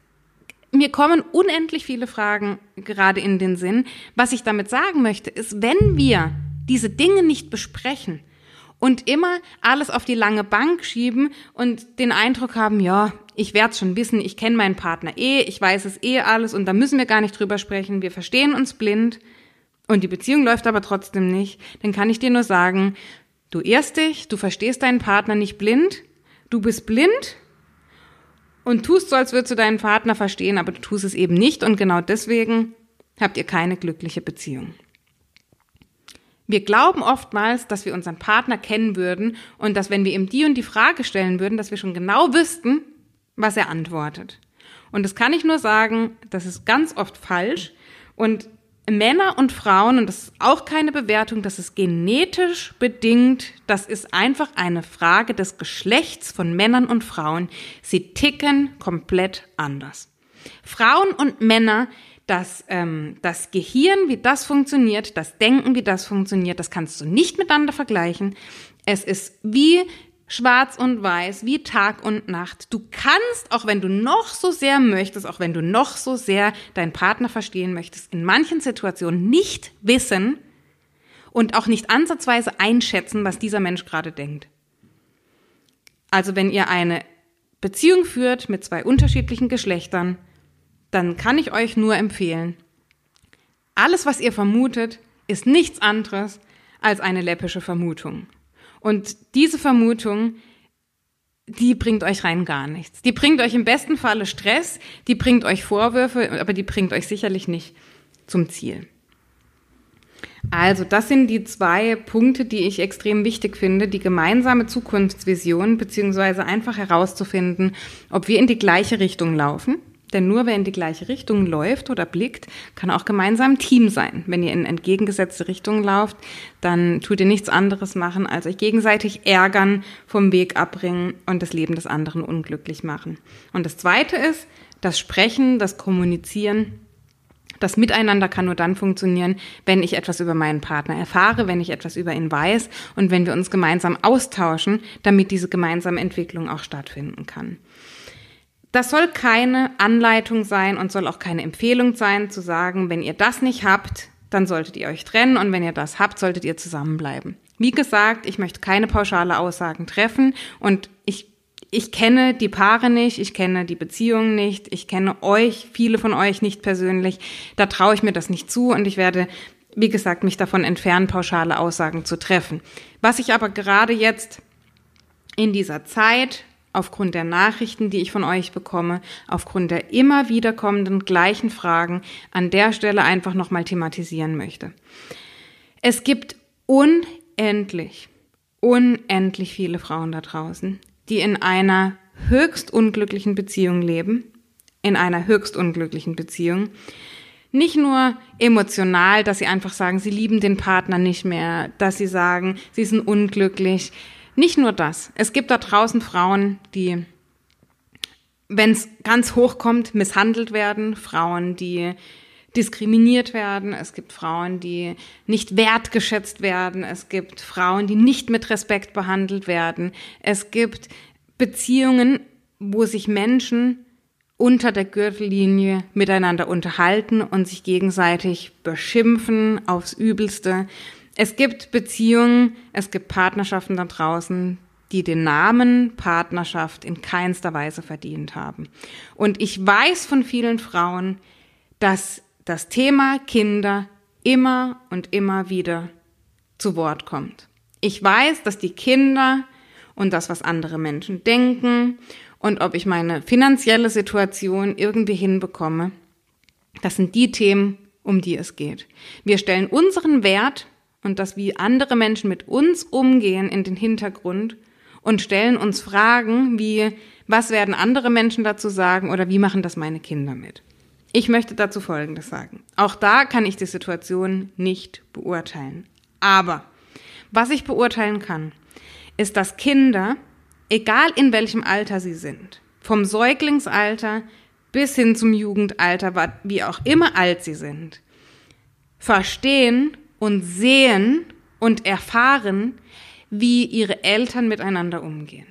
Mir kommen unendlich viele Fragen gerade in den Sinn. Was ich damit sagen möchte, ist, wenn wir diese Dinge nicht besprechen und immer alles auf die lange Bank schieben und den Eindruck haben, ja, ich werde schon wissen, ich kenne meinen Partner eh, ich weiß es eh alles und da müssen wir gar nicht drüber sprechen, wir verstehen uns blind und die Beziehung läuft aber trotzdem nicht, dann kann ich dir nur sagen, Du irrst dich, du verstehst deinen Partner nicht blind, du bist blind und tust so, als würdest du deinen Partner verstehen, aber du tust es eben nicht und genau deswegen habt ihr keine glückliche Beziehung. Wir glauben oftmals, dass wir unseren Partner kennen würden und dass wenn wir ihm die und die Frage stellen würden, dass wir schon genau wüssten, was er antwortet. Und das kann ich nur sagen, das ist ganz oft falsch und Männer und Frauen, und das ist auch keine Bewertung, das ist genetisch bedingt, das ist einfach eine Frage des Geschlechts von Männern und Frauen. Sie ticken komplett anders. Frauen und Männer, das, ähm, das Gehirn, wie das funktioniert, das Denken, wie das funktioniert, das kannst du nicht miteinander vergleichen. Es ist wie schwarz und weiß, wie Tag und Nacht. Du kannst, auch wenn du noch so sehr möchtest, auch wenn du noch so sehr deinen Partner verstehen möchtest, in manchen Situationen nicht wissen und auch nicht ansatzweise einschätzen, was dieser Mensch gerade denkt. Also wenn ihr eine Beziehung führt mit zwei unterschiedlichen Geschlechtern, dann kann ich euch nur empfehlen, alles, was ihr vermutet, ist nichts anderes als eine läppische Vermutung. Und diese Vermutung, die bringt euch rein gar nichts. Die bringt euch im besten Falle Stress, die bringt euch Vorwürfe, aber die bringt euch sicherlich nicht zum Ziel. Also, das sind die zwei Punkte, die ich extrem wichtig finde, die gemeinsame Zukunftsvision, beziehungsweise einfach herauszufinden, ob wir in die gleiche Richtung laufen denn nur wer in die gleiche Richtung läuft oder blickt, kann auch gemeinsam Team sein. Wenn ihr in entgegengesetzte Richtungen lauft, dann tut ihr nichts anderes machen, als euch gegenseitig ärgern, vom Weg abbringen und das Leben des anderen unglücklich machen. Und das Zweite ist, das Sprechen, das Kommunizieren, das Miteinander kann nur dann funktionieren, wenn ich etwas über meinen Partner erfahre, wenn ich etwas über ihn weiß und wenn wir uns gemeinsam austauschen, damit diese gemeinsame Entwicklung auch stattfinden kann. Das soll keine Anleitung sein und soll auch keine Empfehlung sein, zu sagen, wenn ihr das nicht habt, dann solltet ihr euch trennen und wenn ihr das habt, solltet ihr zusammenbleiben. Wie gesagt, ich möchte keine pauschale Aussagen treffen und ich ich kenne die Paare nicht, ich kenne die Beziehungen nicht, ich kenne euch, viele von euch nicht persönlich. Da traue ich mir das nicht zu und ich werde, wie gesagt, mich davon entfernen, pauschale Aussagen zu treffen. Was ich aber gerade jetzt in dieser Zeit aufgrund der Nachrichten, die ich von euch bekomme, aufgrund der immer wieder kommenden gleichen Fragen an der Stelle einfach nochmal thematisieren möchte. Es gibt unendlich, unendlich viele Frauen da draußen, die in einer höchst unglücklichen Beziehung leben, in einer höchst unglücklichen Beziehung. Nicht nur emotional, dass sie einfach sagen, sie lieben den Partner nicht mehr, dass sie sagen, sie sind unglücklich, nicht nur das. Es gibt da draußen Frauen, die, wenn es ganz hoch kommt, misshandelt werden. Frauen, die diskriminiert werden. Es gibt Frauen, die nicht wertgeschätzt werden. Es gibt Frauen, die nicht mit Respekt behandelt werden. Es gibt Beziehungen, wo sich Menschen unter der Gürtellinie miteinander unterhalten und sich gegenseitig beschimpfen aufs Übelste. Es gibt Beziehungen, es gibt Partnerschaften da draußen, die den Namen Partnerschaft in keinster Weise verdient haben. Und ich weiß von vielen Frauen, dass das Thema Kinder immer und immer wieder zu Wort kommt. Ich weiß, dass die Kinder und das, was andere Menschen denken und ob ich meine finanzielle Situation irgendwie hinbekomme, das sind die Themen, um die es geht. Wir stellen unseren Wert und das, wie andere Menschen mit uns umgehen, in den Hintergrund und stellen uns Fragen wie, was werden andere Menschen dazu sagen oder wie machen das meine Kinder mit? Ich möchte dazu Folgendes sagen. Auch da kann ich die Situation nicht beurteilen. Aber was ich beurteilen kann, ist, dass Kinder, egal in welchem Alter sie sind, vom Säuglingsalter bis hin zum Jugendalter, wie auch immer alt sie sind, verstehen und sehen und erfahren, wie ihre Eltern miteinander umgehen.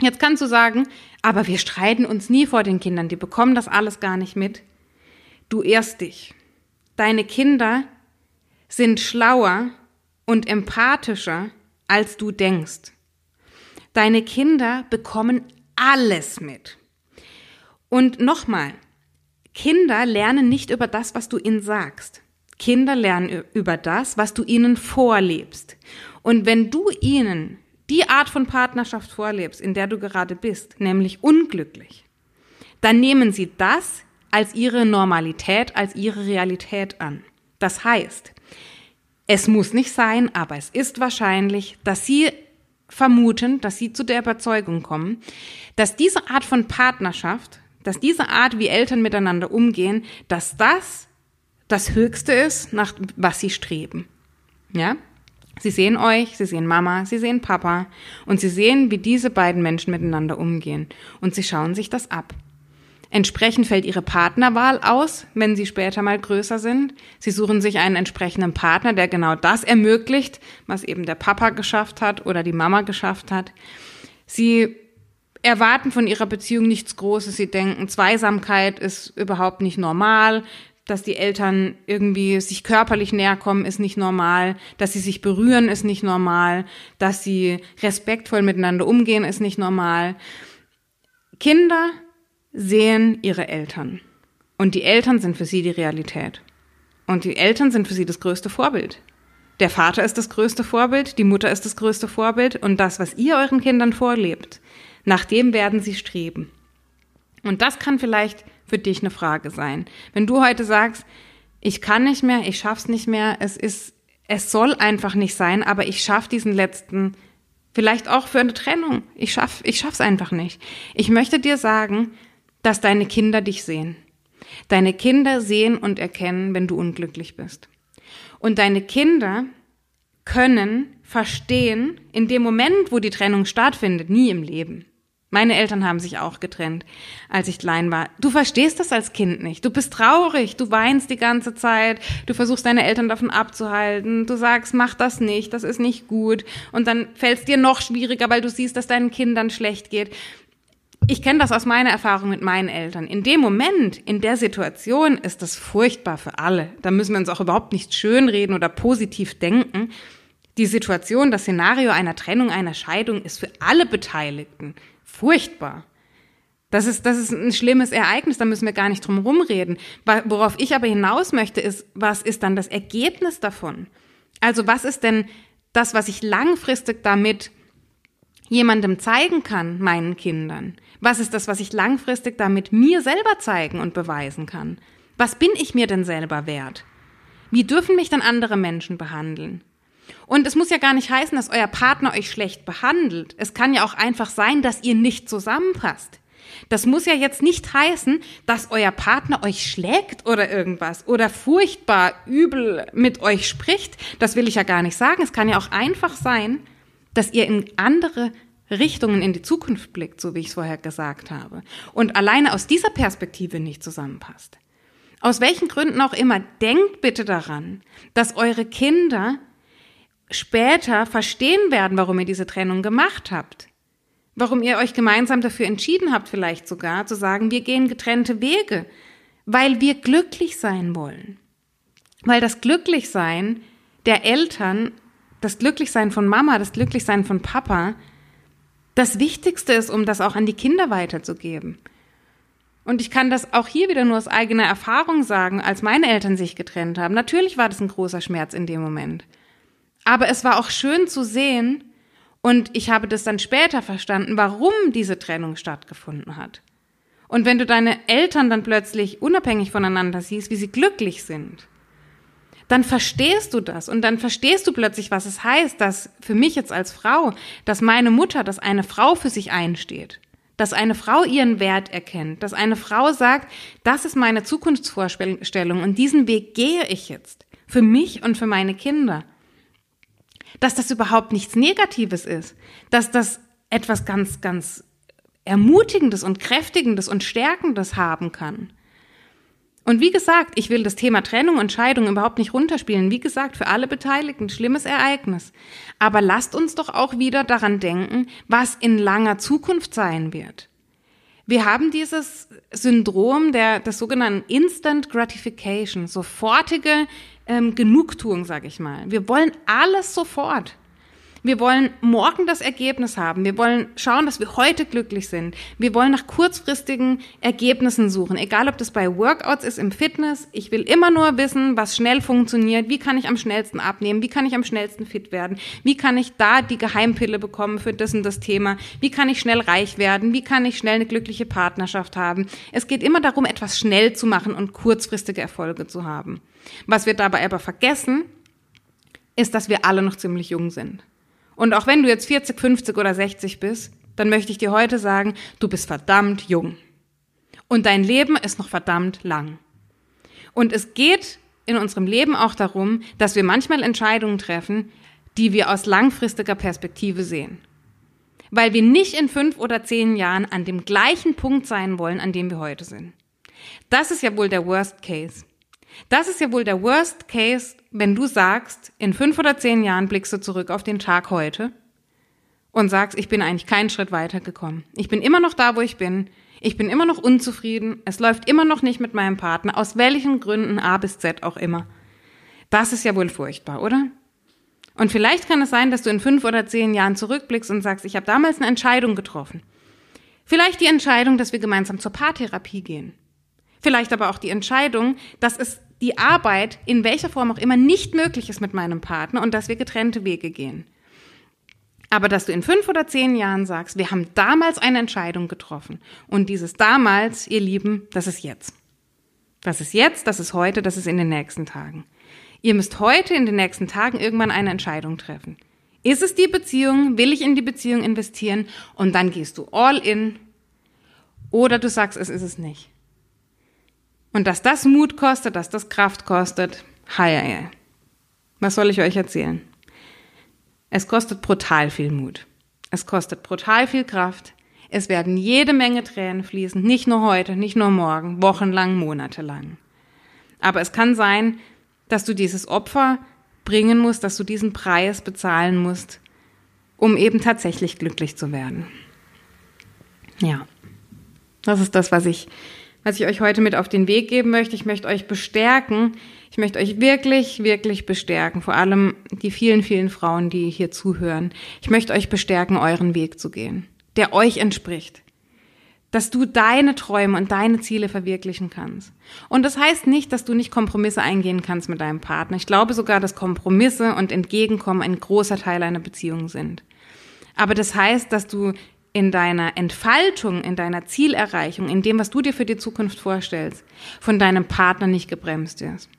Jetzt kannst du sagen, aber wir streiten uns nie vor den Kindern, die bekommen das alles gar nicht mit. Du irrst dich. Deine Kinder sind schlauer und empathischer, als du denkst. Deine Kinder bekommen alles mit. Und nochmal, Kinder lernen nicht über das, was du ihnen sagst. Kinder lernen über das, was du ihnen vorlebst. Und wenn du ihnen die Art von Partnerschaft vorlebst, in der du gerade bist, nämlich unglücklich, dann nehmen sie das als ihre Normalität, als ihre Realität an. Das heißt, es muss nicht sein, aber es ist wahrscheinlich, dass sie vermuten, dass sie zu der Überzeugung kommen, dass diese Art von Partnerschaft, dass diese Art, wie Eltern miteinander umgehen, dass das das Höchste ist, nach was sie streben. Ja? Sie sehen euch, sie sehen Mama, sie sehen Papa und sie sehen, wie diese beiden Menschen miteinander umgehen und sie schauen sich das ab. Entsprechend fällt ihre Partnerwahl aus, wenn sie später mal größer sind. Sie suchen sich einen entsprechenden Partner, der genau das ermöglicht, was eben der Papa geschafft hat oder die Mama geschafft hat. Sie erwarten von ihrer Beziehung nichts Großes. Sie denken, Zweisamkeit ist überhaupt nicht normal dass die Eltern irgendwie sich körperlich näher kommen, ist nicht normal, dass sie sich berühren, ist nicht normal, dass sie respektvoll miteinander umgehen, ist nicht normal. Kinder sehen ihre Eltern und die Eltern sind für sie die Realität. Und die Eltern sind für sie das größte Vorbild. Der Vater ist das größte Vorbild, die Mutter ist das größte Vorbild und das, was ihr euren Kindern vorlebt, nach dem werden sie streben. Und das kann vielleicht für dich eine Frage sein. Wenn du heute sagst, ich kann nicht mehr, ich schaff's nicht mehr, es ist, es soll einfach nicht sein, aber ich schaff diesen letzten, vielleicht auch für eine Trennung. Ich schaff, ich schaff's einfach nicht. Ich möchte dir sagen, dass deine Kinder dich sehen. Deine Kinder sehen und erkennen, wenn du unglücklich bist. Und deine Kinder können verstehen, in dem Moment, wo die Trennung stattfindet, nie im Leben. Meine Eltern haben sich auch getrennt, als ich klein war. Du verstehst das als Kind nicht. Du bist traurig, du weinst die ganze Zeit, du versuchst deine Eltern davon abzuhalten, du sagst, mach das nicht, das ist nicht gut. Und dann fällt es dir noch schwieriger, weil du siehst, dass deinen Kindern schlecht geht. Ich kenne das aus meiner Erfahrung mit meinen Eltern. In dem Moment, in der Situation ist das furchtbar für alle. Da müssen wir uns auch überhaupt nicht schönreden oder positiv denken. Die Situation, das Szenario einer Trennung, einer Scheidung ist für alle Beteiligten furchtbar. Das ist, das ist ein schlimmes Ereignis, da müssen wir gar nicht drum rumreden. Worauf ich aber hinaus möchte, ist, was ist dann das Ergebnis davon? Also was ist denn das, was ich langfristig damit jemandem zeigen kann, meinen Kindern? Was ist das, was ich langfristig damit mir selber zeigen und beweisen kann? Was bin ich mir denn selber wert? Wie dürfen mich dann andere Menschen behandeln? Und es muss ja gar nicht heißen, dass euer Partner euch schlecht behandelt. Es kann ja auch einfach sein, dass ihr nicht zusammenpasst. Das muss ja jetzt nicht heißen, dass euer Partner euch schlägt oder irgendwas oder furchtbar übel mit euch spricht. Das will ich ja gar nicht sagen. Es kann ja auch einfach sein, dass ihr in andere Richtungen in die Zukunft blickt, so wie ich es vorher gesagt habe. Und alleine aus dieser Perspektive nicht zusammenpasst. Aus welchen Gründen auch immer, denkt bitte daran, dass eure Kinder später verstehen werden, warum ihr diese Trennung gemacht habt. Warum ihr euch gemeinsam dafür entschieden habt, vielleicht sogar zu sagen, wir gehen getrennte Wege, weil wir glücklich sein wollen. Weil das Glücklichsein der Eltern, das Glücklichsein von Mama, das Glücklichsein von Papa, das Wichtigste ist, um das auch an die Kinder weiterzugeben. Und ich kann das auch hier wieder nur aus eigener Erfahrung sagen, als meine Eltern sich getrennt haben. Natürlich war das ein großer Schmerz in dem Moment. Aber es war auch schön zu sehen, und ich habe das dann später verstanden, warum diese Trennung stattgefunden hat. Und wenn du deine Eltern dann plötzlich unabhängig voneinander siehst, wie sie glücklich sind, dann verstehst du das und dann verstehst du plötzlich, was es heißt, dass für mich jetzt als Frau, dass meine Mutter, dass eine Frau für sich einsteht, dass eine Frau ihren Wert erkennt, dass eine Frau sagt, das ist meine Zukunftsvorstellung und diesen Weg gehe ich jetzt für mich und für meine Kinder dass das überhaupt nichts Negatives ist, dass das etwas ganz, ganz Ermutigendes und Kräftigendes und Stärkendes haben kann. Und wie gesagt, ich will das Thema Trennung und Scheidung überhaupt nicht runterspielen. Wie gesagt, für alle Beteiligten schlimmes Ereignis. Aber lasst uns doch auch wieder daran denken, was in langer Zukunft sein wird. Wir haben dieses Syndrom der, des sogenannten Instant Gratification, sofortige ähm, Genugtuung, sage ich mal. Wir wollen alles sofort. Wir wollen morgen das Ergebnis haben. Wir wollen schauen, dass wir heute glücklich sind. Wir wollen nach kurzfristigen Ergebnissen suchen. Egal, ob das bei Workouts ist, im Fitness. Ich will immer nur wissen, was schnell funktioniert. Wie kann ich am schnellsten abnehmen? Wie kann ich am schnellsten fit werden? Wie kann ich da die Geheimpille bekommen für das und das Thema? Wie kann ich schnell reich werden? Wie kann ich schnell eine glückliche Partnerschaft haben? Es geht immer darum, etwas schnell zu machen und kurzfristige Erfolge zu haben. Was wir dabei aber vergessen, ist, dass wir alle noch ziemlich jung sind. Und auch wenn du jetzt 40, 50 oder 60 bist, dann möchte ich dir heute sagen, du bist verdammt jung. Und dein Leben ist noch verdammt lang. Und es geht in unserem Leben auch darum, dass wir manchmal Entscheidungen treffen, die wir aus langfristiger Perspektive sehen. Weil wir nicht in fünf oder zehn Jahren an dem gleichen Punkt sein wollen, an dem wir heute sind. Das ist ja wohl der Worst Case. Das ist ja wohl der Worst Case, wenn du sagst, in fünf oder zehn Jahren blickst du zurück auf den Tag heute und sagst, ich bin eigentlich keinen Schritt weiter gekommen. Ich bin immer noch da, wo ich bin. Ich bin immer noch unzufrieden. Es läuft immer noch nicht mit meinem Partner, aus welchen Gründen A bis Z auch immer. Das ist ja wohl furchtbar, oder? Und vielleicht kann es sein, dass du in fünf oder zehn Jahren zurückblickst und sagst, ich habe damals eine Entscheidung getroffen. Vielleicht die Entscheidung, dass wir gemeinsam zur Paartherapie gehen. Vielleicht aber auch die Entscheidung, dass es die Arbeit in welcher Form auch immer nicht möglich ist mit meinem Partner und dass wir getrennte Wege gehen. Aber dass du in fünf oder zehn Jahren sagst, wir haben damals eine Entscheidung getroffen und dieses damals, ihr Lieben, das ist jetzt. Das ist jetzt, das ist heute, das ist in den nächsten Tagen. Ihr müsst heute in den nächsten Tagen irgendwann eine Entscheidung treffen. Ist es die Beziehung? Will ich in die Beziehung investieren? Und dann gehst du all in. Oder du sagst, es ist es nicht. Und dass das Mut kostet, dass das Kraft kostet, hei, Was soll ich euch erzählen? Es kostet brutal viel Mut. Es kostet brutal viel Kraft. Es werden jede Menge Tränen fließen, nicht nur heute, nicht nur morgen, wochenlang, monatelang. Aber es kann sein, dass du dieses Opfer bringen musst, dass du diesen Preis bezahlen musst, um eben tatsächlich glücklich zu werden. Ja, das ist das, was ich was ich euch heute mit auf den Weg geben möchte. Ich möchte euch bestärken. Ich möchte euch wirklich, wirklich bestärken. Vor allem die vielen, vielen Frauen, die hier zuhören. Ich möchte euch bestärken, euren Weg zu gehen, der euch entspricht. Dass du deine Träume und deine Ziele verwirklichen kannst. Und das heißt nicht, dass du nicht Kompromisse eingehen kannst mit deinem Partner. Ich glaube sogar, dass Kompromisse und Entgegenkommen ein großer Teil einer Beziehung sind. Aber das heißt, dass du in deiner Entfaltung, in deiner Zielerreichung, in dem, was du dir für die Zukunft vorstellst, von deinem Partner nicht gebremst wirst.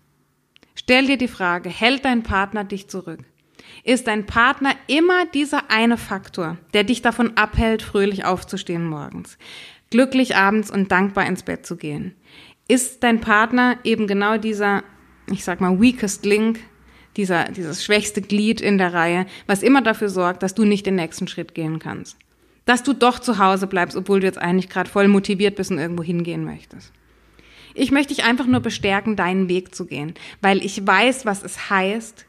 Stell dir die Frage, hält dein Partner dich zurück? Ist dein Partner immer dieser eine Faktor, der dich davon abhält, fröhlich aufzustehen morgens, glücklich abends und dankbar ins Bett zu gehen? Ist dein Partner eben genau dieser, ich sag mal, weakest link, dieser, dieses schwächste Glied in der Reihe, was immer dafür sorgt, dass du nicht den nächsten Schritt gehen kannst? Dass du doch zu Hause bleibst, obwohl du jetzt eigentlich gerade voll motiviert bist und irgendwo hingehen möchtest. Ich möchte dich einfach nur bestärken, deinen Weg zu gehen, weil ich weiß, was es heißt.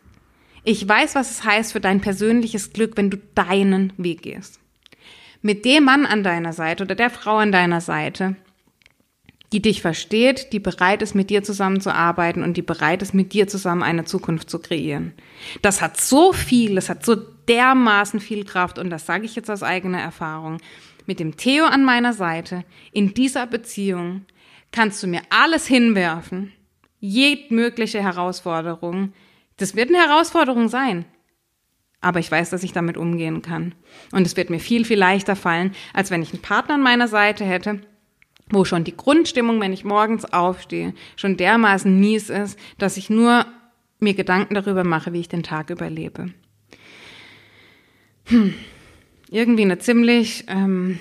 Ich weiß, was es heißt für dein persönliches Glück, wenn du deinen Weg gehst. mit dem Mann an deiner Seite oder der Frau an deiner Seite, die dich versteht, die bereit ist, mit dir zusammenzuarbeiten und die bereit ist, mit dir zusammen eine Zukunft zu kreieren. Das hat so viel, das hat so dermaßen viel Kraft und das sage ich jetzt aus eigener Erfahrung. Mit dem Theo an meiner Seite, in dieser Beziehung, kannst du mir alles hinwerfen, jedmögliche Herausforderung. Das wird eine Herausforderung sein. Aber ich weiß, dass ich damit umgehen kann. Und es wird mir viel, viel leichter fallen, als wenn ich einen Partner an meiner Seite hätte, wo schon die Grundstimmung, wenn ich morgens aufstehe, schon dermaßen mies ist, dass ich nur mir Gedanken darüber mache, wie ich den Tag überlebe. Hm. Irgendwie eine ziemlich ähm,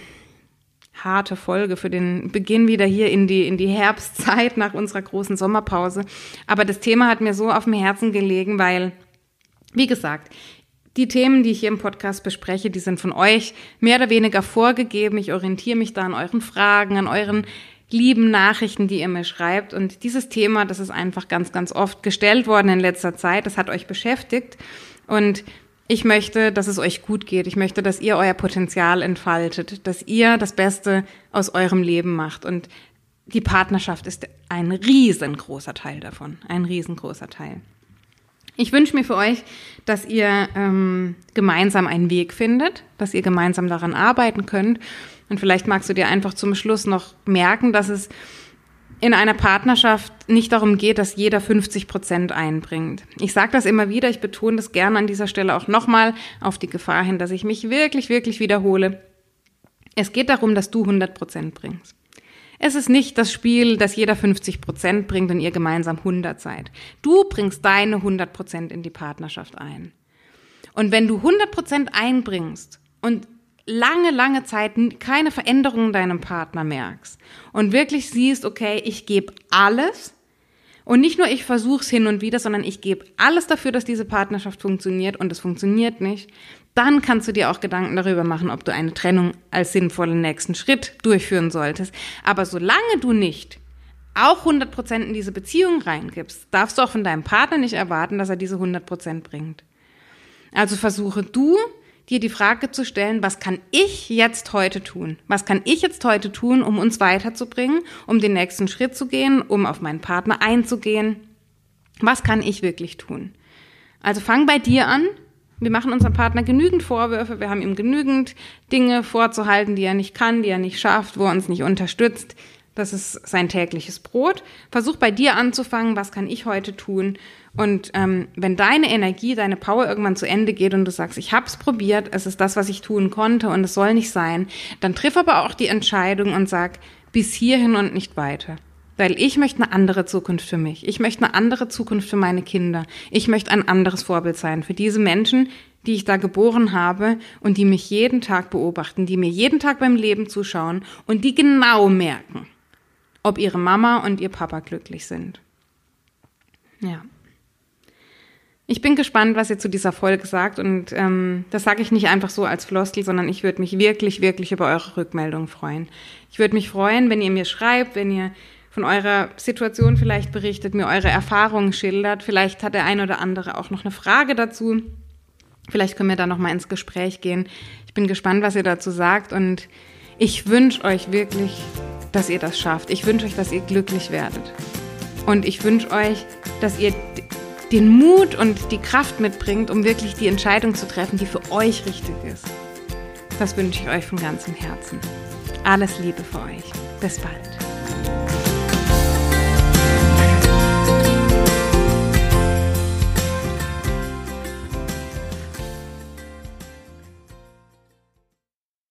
harte Folge für den Beginn wieder hier in die, in die Herbstzeit nach unserer großen Sommerpause. Aber das Thema hat mir so auf dem Herzen gelegen, weil, wie gesagt, die Themen, die ich hier im Podcast bespreche, die sind von euch mehr oder weniger vorgegeben. Ich orientiere mich da an euren Fragen, an euren lieben Nachrichten, die ihr mir schreibt. Und dieses Thema, das ist einfach ganz, ganz oft gestellt worden in letzter Zeit. Das hat euch beschäftigt. Und ich möchte, dass es euch gut geht. Ich möchte, dass ihr euer Potenzial entfaltet, dass ihr das Beste aus eurem Leben macht. Und die Partnerschaft ist ein riesengroßer Teil davon. Ein riesengroßer Teil. Ich wünsche mir für euch, dass ihr ähm, gemeinsam einen Weg findet, dass ihr gemeinsam daran arbeiten könnt. Und vielleicht magst du dir einfach zum Schluss noch merken, dass es in einer Partnerschaft nicht darum geht, dass jeder 50 Prozent einbringt. Ich sage das immer wieder, ich betone das gerne an dieser Stelle auch nochmal auf die Gefahr hin, dass ich mich wirklich, wirklich wiederhole. Es geht darum, dass du 100 Prozent bringst. Es ist nicht das Spiel, dass jeder 50 Prozent bringt und ihr gemeinsam 100 seid. Du bringst deine 100 Prozent in die Partnerschaft ein. Und wenn du 100 Prozent einbringst und lange, lange Zeit keine Veränderung in deinem Partner merkst und wirklich siehst, okay, ich gebe alles und nicht nur ich versuche es hin und wieder, sondern ich gebe alles dafür, dass diese Partnerschaft funktioniert und es funktioniert nicht, dann kannst du dir auch Gedanken darüber machen, ob du eine Trennung als sinnvollen nächsten Schritt durchführen solltest. Aber solange du nicht auch 100% in diese Beziehung reingibst, darfst du auch von deinem Partner nicht erwarten, dass er diese 100% bringt. Also versuche du, dir die Frage zu stellen, was kann ich jetzt heute tun? Was kann ich jetzt heute tun, um uns weiterzubringen, um den nächsten Schritt zu gehen, um auf meinen Partner einzugehen? Was kann ich wirklich tun? Also fang bei dir an, wir machen unserem Partner genügend Vorwürfe, wir haben ihm genügend Dinge vorzuhalten, die er nicht kann, die er nicht schafft, wo er uns nicht unterstützt. Das ist sein tägliches Brot. Versuch bei dir anzufangen, was kann ich heute tun? Und ähm, wenn deine Energie, deine Power irgendwann zu Ende geht und du sagst, ich habe es probiert, es ist das, was ich tun konnte und es soll nicht sein, dann triff aber auch die Entscheidung und sag, bis hierhin und nicht weiter. Weil ich möchte eine andere Zukunft für mich. Ich möchte eine andere Zukunft für meine Kinder. Ich möchte ein anderes Vorbild sein für diese Menschen, die ich da geboren habe und die mich jeden Tag beobachten, die mir jeden Tag beim Leben zuschauen und die genau merken, ob ihre Mama und ihr Papa glücklich sind. Ja. Ich bin gespannt, was ihr zu dieser Folge sagt und ähm, das sage ich nicht einfach so als Floskel, sondern ich würde mich wirklich, wirklich über eure Rückmeldung freuen. Ich würde mich freuen, wenn ihr mir schreibt, wenn ihr von eurer Situation vielleicht berichtet, mir eure Erfahrungen schildert. Vielleicht hat der ein oder andere auch noch eine Frage dazu. Vielleicht können wir da noch mal ins Gespräch gehen. Ich bin gespannt, was ihr dazu sagt und ich wünsche euch wirklich, dass ihr das schafft. Ich wünsche euch, dass ihr glücklich werdet. Und ich wünsche euch, dass ihr den Mut und die Kraft mitbringt, um wirklich die Entscheidung zu treffen, die für euch richtig ist. Das wünsche ich euch von ganzem Herzen. Alles Liebe für euch. Bis bald.